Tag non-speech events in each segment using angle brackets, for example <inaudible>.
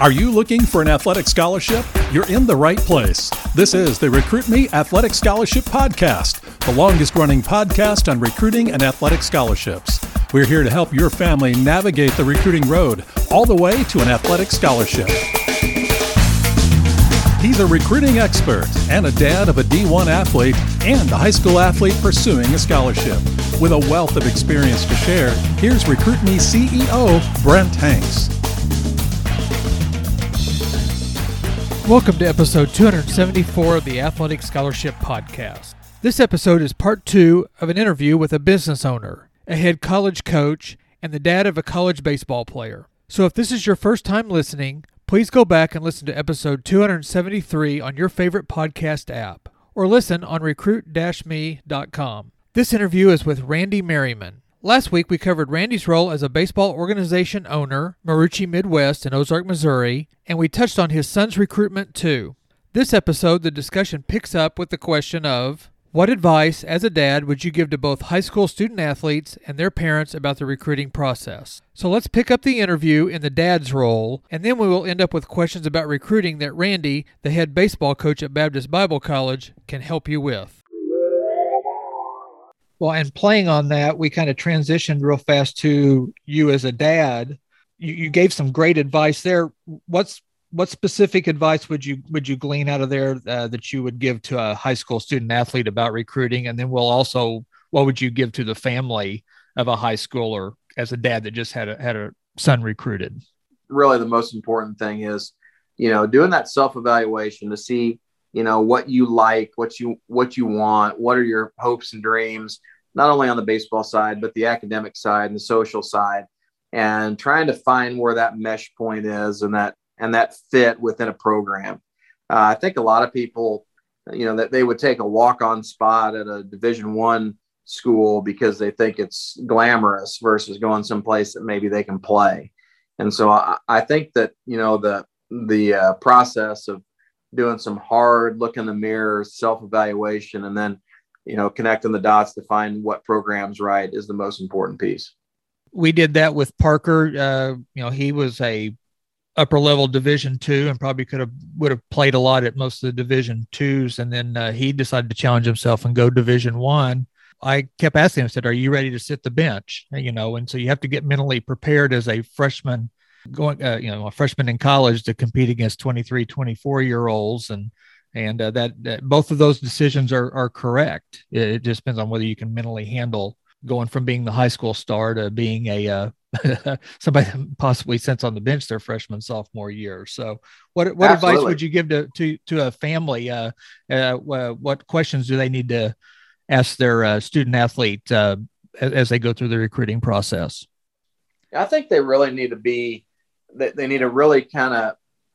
Are you looking for an athletic scholarship? You're in the right place. This is the Recruit Me Athletic Scholarship Podcast, the longest running podcast on recruiting and athletic scholarships. We're here to help your family navigate the recruiting road all the way to an athletic scholarship. He's a recruiting expert and a dad of a D1 athlete and a high school athlete pursuing a scholarship. With a wealth of experience to share, here's Recruit Me CEO Brent Hanks. Welcome to episode 274 of the Athletic Scholarship Podcast. This episode is part two of an interview with a business owner, a head college coach, and the dad of a college baseball player. So if this is your first time listening, please go back and listen to episode 273 on your favorite podcast app or listen on recruit me.com. This interview is with Randy Merryman. Last week, we covered Randy's role as a baseball organization owner, Marucci Midwest in Ozark, Missouri, and we touched on his son's recruitment too. This episode, the discussion picks up with the question of what advice, as a dad, would you give to both high school student athletes and their parents about the recruiting process? So let's pick up the interview in the dad's role, and then we will end up with questions about recruiting that Randy, the head baseball coach at Baptist Bible College, can help you with. Well, and playing on that, we kind of transitioned real fast to you as a dad. You, you gave some great advice there. What's what specific advice would you would you glean out of there uh, that you would give to a high school student athlete about recruiting? And then we'll also what would you give to the family of a high schooler as a dad that just had a had a son recruited? Really, the most important thing is, you know, doing that self evaluation to see you know what you like what you what you want what are your hopes and dreams not only on the baseball side but the academic side and the social side and trying to find where that mesh point is and that and that fit within a program. Uh, i think a lot of people you know that they would take a walk-on spot at a division one school because they think it's glamorous versus going someplace that maybe they can play. And so i, I think that you know the the uh, process of doing some hard look in the mirror, self evaluation, and then, you know, connecting the dots to find what program's right is the most important piece. We did that with Parker. Uh, you know, he was a upper level division two and probably could have would have played a lot at most of the division twos and then uh, he decided to challenge himself and go division one i kept asking him I said are you ready to sit the bench you know and so you have to get mentally prepared as a freshman going, uh, you know, a freshman in college to compete against 23, 24 year olds. And, and uh, that, that, both of those decisions are, are correct. It, it, just depends on whether you can mentally handle going from being the high school star to being a, uh, <laughs> somebody possibly sits on the bench their freshman sophomore year. So, what what Absolutely. advice would you give to to to a family? Uh, uh, what questions do they need to ask their uh, student athlete uh, as they go through the recruiting process? I think they really need to be they, they need to really kind of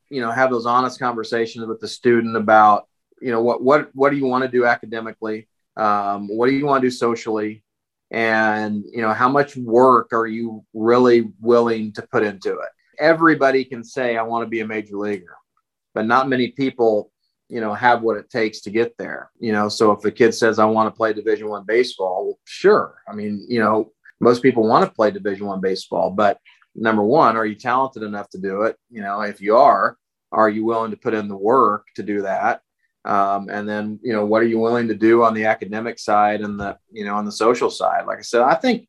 you know have those honest conversations with the student about you know what what what do you want to do academically? Um, what do you want to do socially? And you know how much work are you really willing to put into it? Everybody can say i want to be a major leaguer but not many people you know have what it takes to get there you know? So if the kid says i want to play division one baseball well, sure. I mean you know most people want to play division one baseball but number one, are you talented enough to do it? You know, if you are, are you willing to put in the work to do that? Um, and then, you know, what are you willing to do on the academic side and the, you know, on the social side? Like I said, I think,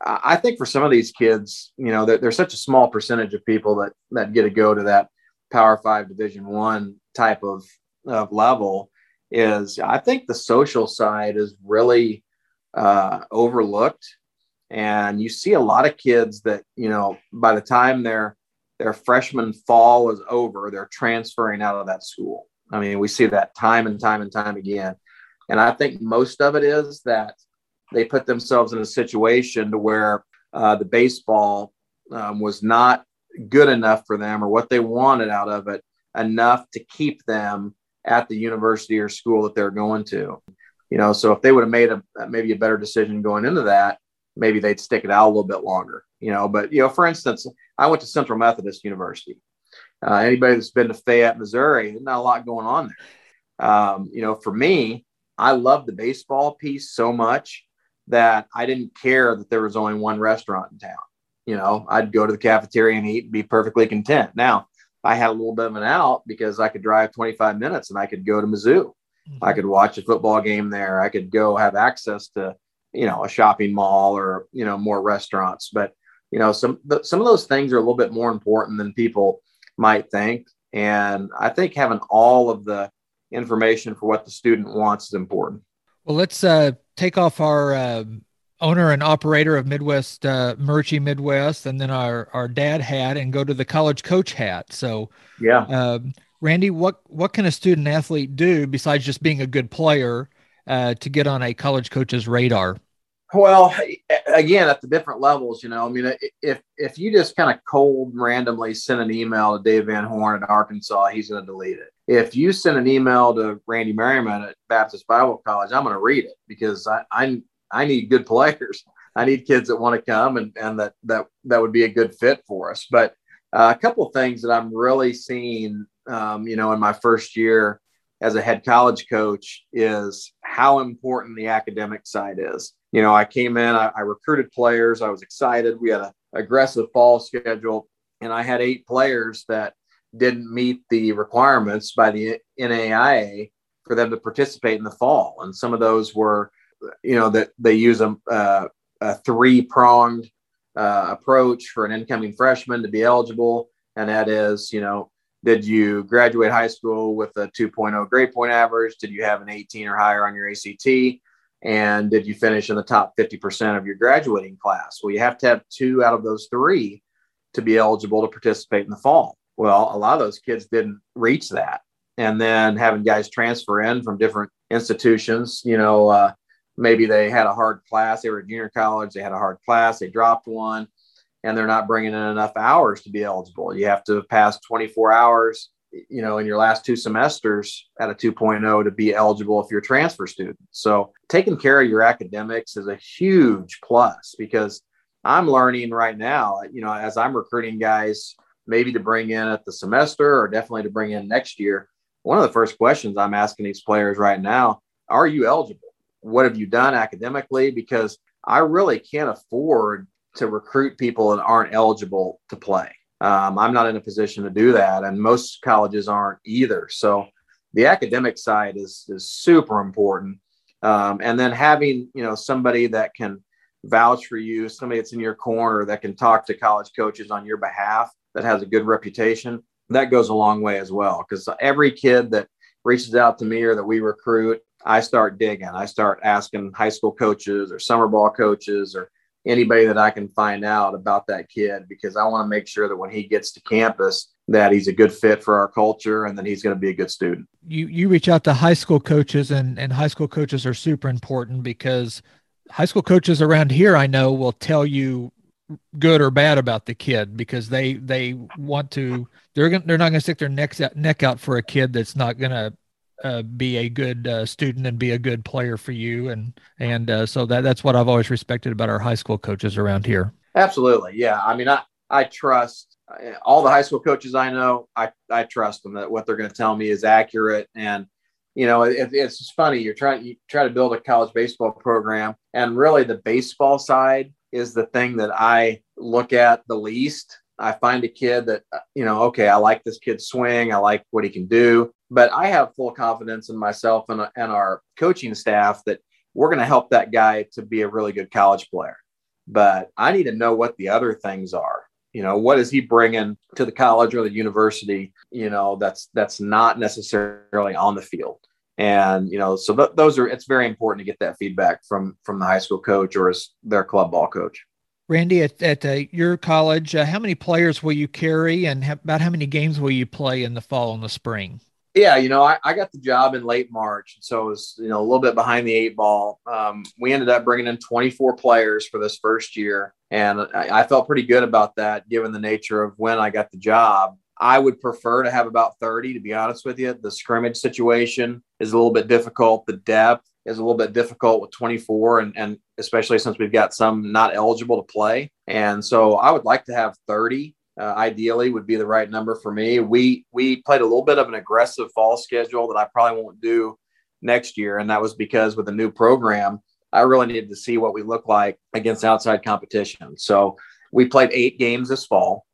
I think for some of these kids, you know, there's such a small percentage of people that that get to go to that Power Five Division One type of of level. Is I think the social side is really uh, overlooked and you see a lot of kids that you know by the time their their freshman fall is over they're transferring out of that school. I mean we see that time and time and time again. And i think most of it is that they put themselves in a situation to where uh, the baseball um, was not good enough for them or what they wanted out of it enough to keep them at the university or school that they're going to. You know so if they would have made a maybe a better decision going into that maybe they'd stick it out a little bit longer, you know. But you know, for instance, I went to Central Methodist University. Uh, anybody that's been to Fayette, Missouri, there's not a lot going on there. Um, you know, for me, I love the baseball piece so much that I didn't care that there was only one restaurant in town. You know, I'd go to the cafeteria and eat and be perfectly content. Now, I had a little bit of an out because I could drive 25 minutes and I could go to Mizzou. Mm-hmm. I could watch a football game there. I could go have access to, you know, a shopping mall or, you know, more restaurants. But, you know, some, some of those things are a little bit more important than people might think. And I think having all of the information for what the student wants is important. Well, let's uh, take off our uh, owner and operator of Midwest uh, Midwest, and then our our dad hat, and go to the college coach hat. So, yeah, um, Randy, what what can a student athlete do besides just being a good player uh, to get on a college coach's radar? Well, again, at the different levels, you know, I mean, if if you just kind of cold randomly send an email to Dave Van Horn at Arkansas, he's going to delete it. If you send an email to Randy Merryman at Baptist Bible College, I'm going to read it because I, I I need good players. I need kids that want to come and, and that that that would be a good fit for us. But uh, a couple of things that I'm really seeing, um, you know, in my first year as a head college coach is how important the academic side is. You know, I came in, I, I recruited players, I was excited. We had an aggressive fall schedule, and I had eight players that didn't meet the requirements by the NAIA for them to participate in the fall. And some of those were you know that they use a, uh, a three pronged uh, approach for an incoming freshman to be eligible, and that is, you know, did you graduate high school with a 2.0 grade point average? Did you have an 18 or higher on your ACT? And did you finish in the top 50% of your graduating class? Well, you have to have two out of those three to be eligible to participate in the fall. Well, a lot of those kids didn't reach that. And then having guys transfer in from different institutions, you know, uh, maybe they had a hard class, they were at junior college, they had a hard class, they dropped one, and they're not bringing in enough hours to be eligible. You have to pass 24 hours, you know, in your last two semesters at a 2.0 to be eligible if you're a transfer student. So taking care of your academics is a huge plus because I'm learning right now, you know, as I'm recruiting guys maybe to bring in at the semester or definitely to bring in next year. One of the first questions I'm asking these players right now, are you eligible? what have you done academically? Because I really can't afford to recruit people that aren't eligible to play. Um, I'm not in a position to do that, and most colleges aren't either. So the academic side is is super important. Um, and then having you know somebody that can vouch for you, somebody that's in your corner that can talk to college coaches on your behalf, that has a good reputation, that goes a long way as well. Because every kid that reaches out to me or that we recruit, I start digging. I start asking high school coaches or summer ball coaches or anybody that I can find out about that kid because I want to make sure that when he gets to campus that he's a good fit for our culture and that he's going to be a good student. You you reach out to high school coaches and and high school coaches are super important because high school coaches around here I know will tell you good or bad about the kid because they they want to they're gonna, they're not going to stick their necks out, neck out for a kid that's not going to uh, be a good uh, student and be a good player for you and and uh, so that that's what I've always respected about our high school coaches around here. Absolutely, yeah. I mean, I I trust uh, all the high school coaches I know. I I trust them that what they're going to tell me is accurate and. You know, it, it's funny. You're trying you try to build a college baseball program, and really the baseball side is the thing that I look at the least. I find a kid that, uh, you know, okay, I like this kid's swing. I like what he can do but I have full confidence in myself and, and our coaching staff that we're going to help that guy to be a really good college player. But I need to know what the other things are. You know, what is he bringing to the college or the university? You know, that's that's not necessarily on the field. And you know, so th- those are. It's very important to get that feedback from from the high school coach or as their club ball coach. Randy, at, at uh, your college, uh, how many players will you carry, and ha- about how many games will you play in the fall and the spring? Yeah, you know, I, I got the job in late March, so it was you know a little bit behind the eight ball. Um, we ended up bringing in 24 players for this first year, and I, I felt pretty good about that, given the nature of when I got the job. I would prefer to have about 30, to be honest with you. The scrimmage situation is a little bit difficult. The depth is a little bit difficult with 24, and, and especially since we've got some not eligible to play. And so I would like to have 30 uh, ideally would be the right number for me. We we played a little bit of an aggressive fall schedule that I probably won't do next year, and that was because with a new program, I really needed to see what we look like against outside competition. So we played eight games this fall.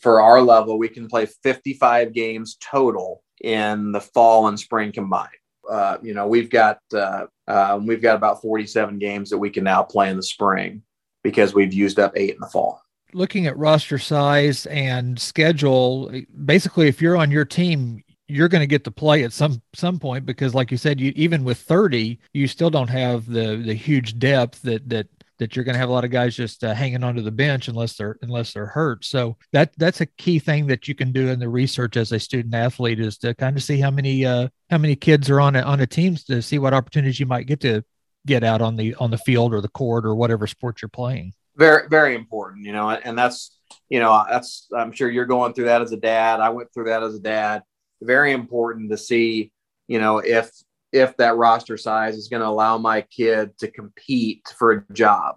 for our level, we can play 55 games total in the fall and spring combined. Uh, you know, we've got uh, uh, we've got about 47 games that we can now play in the spring because we've used up eight in the fall. Looking at roster size and schedule, basically, if you're on your team, you're going to get to play at some some point because, like you said, you even with 30, you still don't have the the huge depth that that that you're going to have a lot of guys just uh, hanging onto the bench unless they're unless they're hurt. So that that's a key thing that you can do in the research as a student athlete is to kind of see how many uh, how many kids are on a, on a team to see what opportunities you might get to get out on the on the field or the court or whatever sport you're playing. Very very important, you know, and that's you know that's I'm sure you're going through that as a dad. I went through that as a dad. Very important to see, you know, if if that roster size is going to allow my kid to compete for a job.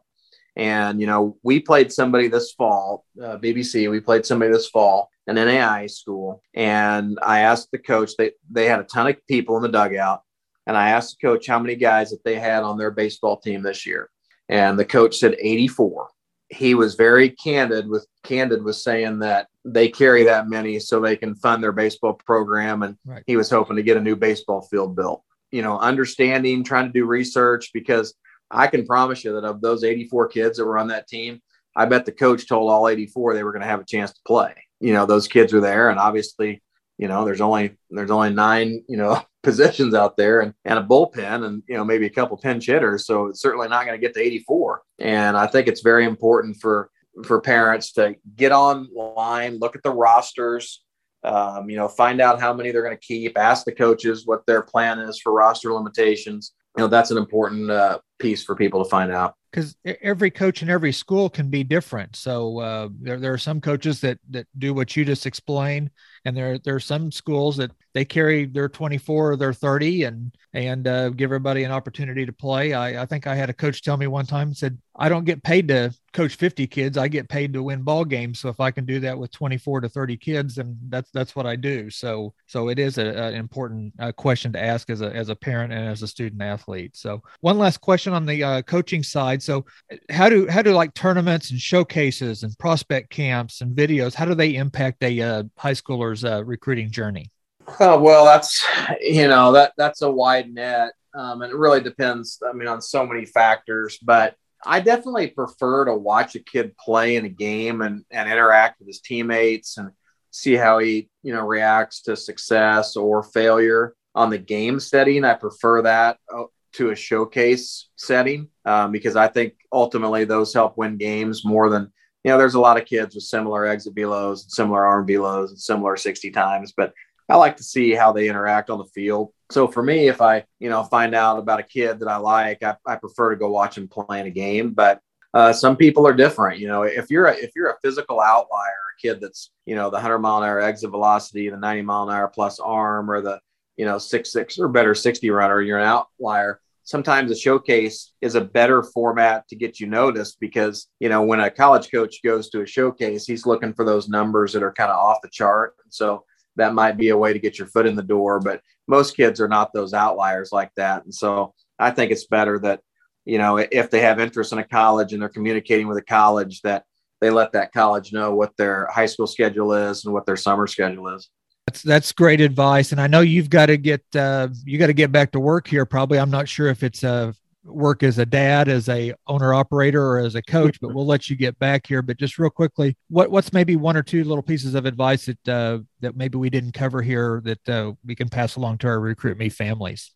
And, you know, we played somebody this fall, uh, BBC, we played somebody this fall, an NAI school. And I asked the coach, they, they had a ton of people in the dugout. And I asked the coach how many guys that they had on their baseball team this year. And the coach said 84. He was very candid with candid with saying that they carry that many so they can fund their baseball program. And right. he was hoping to get a new baseball field built you know, understanding, trying to do research because I can promise you that of those 84 kids that were on that team, I bet the coach told all 84 they were going to have a chance to play. You know, those kids are there, and obviously, you know, there's only there's only nine, you know, <laughs> positions out there, and and a bullpen, and you know, maybe a couple pinch hitters. So it's certainly not going to get to 84. And I think it's very important for for parents to get online, look at the rosters, um, you know, find out how many they're going to keep. Ask the coaches what their plan is for roster limitations. You know, that's an important uh, piece for people to find out because every coach in every school can be different. So uh, there, there are some coaches that that do what you just explained, and there there are some schools that they carry their 24 or their 30 and and uh, give everybody an opportunity to play. I, I think I had a coach tell me one time said I don't get paid to coach 50 kids. I get paid to win ball games. So if I can do that with 24 to 30 kids, then that's that's what I do. So so it is an important uh, question to ask as a as a parent and as a student athlete. So one last question on the uh, coaching side. So how do how do like tournaments and showcases and prospect camps and videos how do they impact a uh, high uh, recruiting journey? Oh, well, that's you know that that's a wide net, um, and it really depends. I mean, on so many factors, but I definitely prefer to watch a kid play in a game and, and interact with his teammates and see how he, you know, reacts to success or failure on the game setting. I prefer that uh, to a showcase setting um, because I think ultimately those help win games more than, you know, there's a lot of kids with similar exit velos similar arm velos and similar 60 times, but I like to see how they interact on the field. So for me, if I, you know, find out about a kid that I like, I, I prefer to go watch him play in a game. But uh, some people are different. You know, if you're a, if you're a physical outlier, a kid that's, you know, the 100 mile an hour exit velocity, the 90 mile an hour plus arm, or the, you know, six six or better 60 runner, you're an outlier. Sometimes a showcase is a better format to get you noticed because, you know, when a college coach goes to a showcase, he's looking for those numbers that are kind of off the chart. So that might be a way to get your foot in the door. But most kids are not those outliers like that. And so I think it's better that, you know, if they have interest in a college and they're communicating with a college, that they let that college know what their high school schedule is and what their summer schedule is. That's that's great advice, and I know you've got to get uh, you got to get back to work here. Probably, I'm not sure if it's a work as a dad, as a owner operator, or as a coach, but we'll let you get back here. But just real quickly, what what's maybe one or two little pieces of advice that uh, that maybe we didn't cover here that uh, we can pass along to our recruit me families?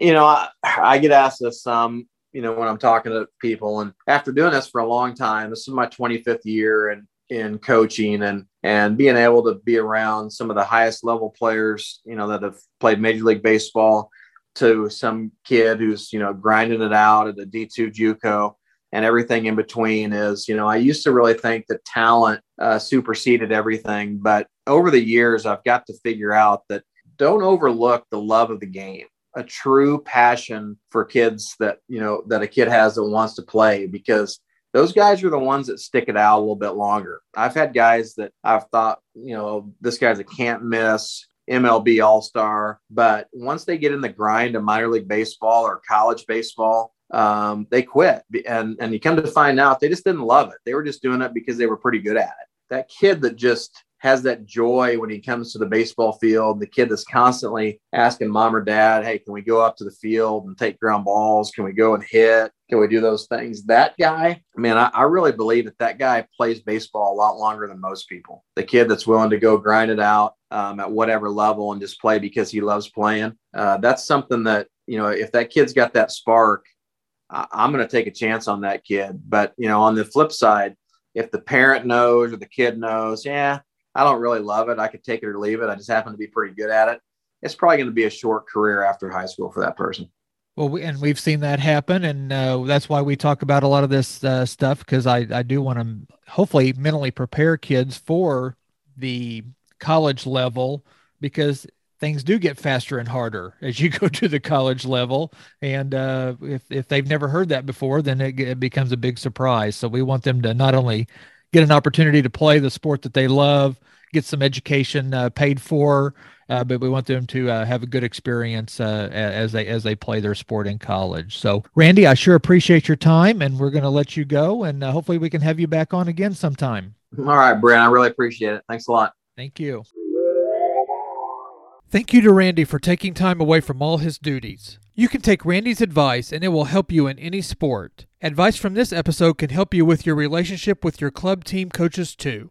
You know, I, I get asked this some. Um, you know, when I'm talking to people, and after doing this for a long time, this is my 25th year, and in coaching and and being able to be around some of the highest level players you know that have played major league baseball to some kid who's you know grinding it out at a D2 JUCO and everything in between is you know I used to really think that talent uh, superseded everything, but over the years I've got to figure out that don't overlook the love of the game, a true passion for kids that you know that a kid has that wants to play because those guys are the ones that stick it out a little bit longer. I've had guys that I've thought, you know, this guy's a can't miss. MLB All Star. But once they get in the grind of minor league baseball or college baseball, um, they quit. And and you come to find out they just didn't love it. They were just doing it because they were pretty good at it. that kid that just has that joy when he comes to the baseball field. The kid that's constantly asking mom or dad, Hey, can we go up to the field and take ground balls? Can we go and hit? Can we do those things? That guy, man, I, I really believe that that guy plays baseball a lot longer than most people. The kid that's willing to go grind it out um, at whatever level and just play because he loves playing. Uh, that's something that, you know, if that kid's got that spark, I, I'm going to take a chance on that kid. But, you know, on the flip side, if the parent knows or the kid knows, yeah, I don't really love it. I could take it or leave it. I just happen to be pretty good at it. It's probably going to be a short career after high school for that person. Well, we, and we've seen that happen, and uh, that's why we talk about a lot of this uh, stuff because I, I do want to hopefully mentally prepare kids for the college level because things do get faster and harder as you <laughs> go to the college level. And uh, if, if they've never heard that before, then it, it becomes a big surprise. So we want them to not only get an opportunity to play the sport that they love, get some education uh, paid for, uh, but we want them to uh, have a good experience uh, as they as they play their sport in college. So, Randy, I sure appreciate your time, and we're going to let you go, and uh, hopefully we can have you back on again sometime. All right, Brent, I really appreciate it. Thanks a lot. Thank you. Thank you to Randy for taking time away from all his duties. You can take Randy's advice and it will help you in any sport. Advice from this episode can help you with your relationship with your club team coaches too.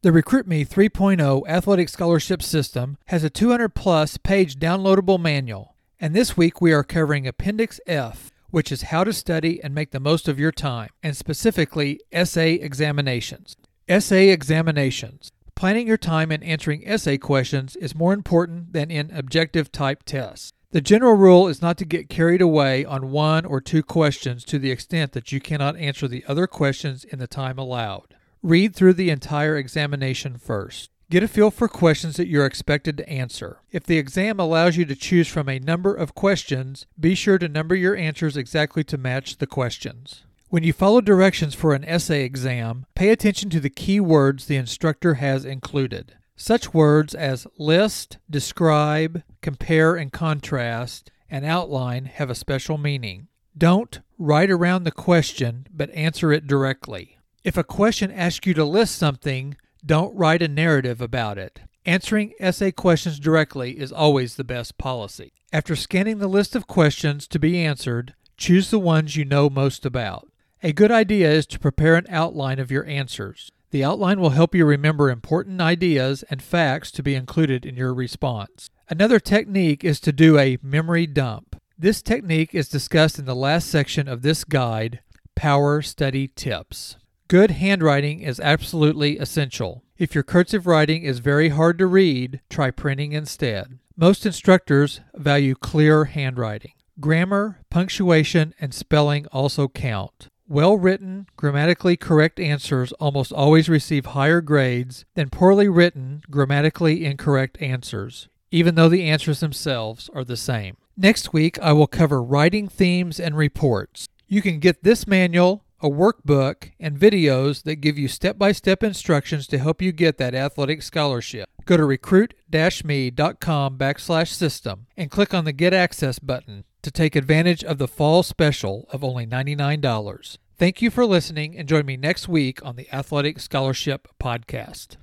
The RecruitMe 3.0 Athletic Scholarship System has a 200 plus page downloadable manual, and this week we are covering Appendix F, which is how to study and make the most of your time, and specifically essay examinations. Essay examinations. Planning your time and answering essay questions is more important than in objective type tests. The general rule is not to get carried away on one or two questions to the extent that you cannot answer the other questions in the time allowed. Read through the entire examination first. Get a feel for questions that you're expected to answer. If the exam allows you to choose from a number of questions, be sure to number your answers exactly to match the questions. When you follow directions for an essay exam, pay attention to the key words the instructor has included. Such words as list, describe, compare and contrast, and outline have a special meaning. Don't write around the question, but answer it directly. If a question asks you to list something, don't write a narrative about it. Answering essay questions directly is always the best policy. After scanning the list of questions to be answered, choose the ones you know most about. A good idea is to prepare an outline of your answers. The outline will help you remember important ideas and facts to be included in your response. Another technique is to do a memory dump. This technique is discussed in the last section of this guide, Power Study Tips. Good handwriting is absolutely essential. If your cursive writing is very hard to read, try printing instead. Most instructors value clear handwriting. Grammar, punctuation, and spelling also count. Well written, grammatically correct answers almost always receive higher grades than poorly written, grammatically incorrect answers, even though the answers themselves are the same. Next week, I will cover writing themes and reports. You can get this manual, a workbook, and videos that give you step by step instructions to help you get that athletic scholarship. Go to recruit-me.com backslash system and click on the Get Access button to take advantage of the fall special of only $99. Thank you for listening and join me next week on the Athletic Scholarship Podcast.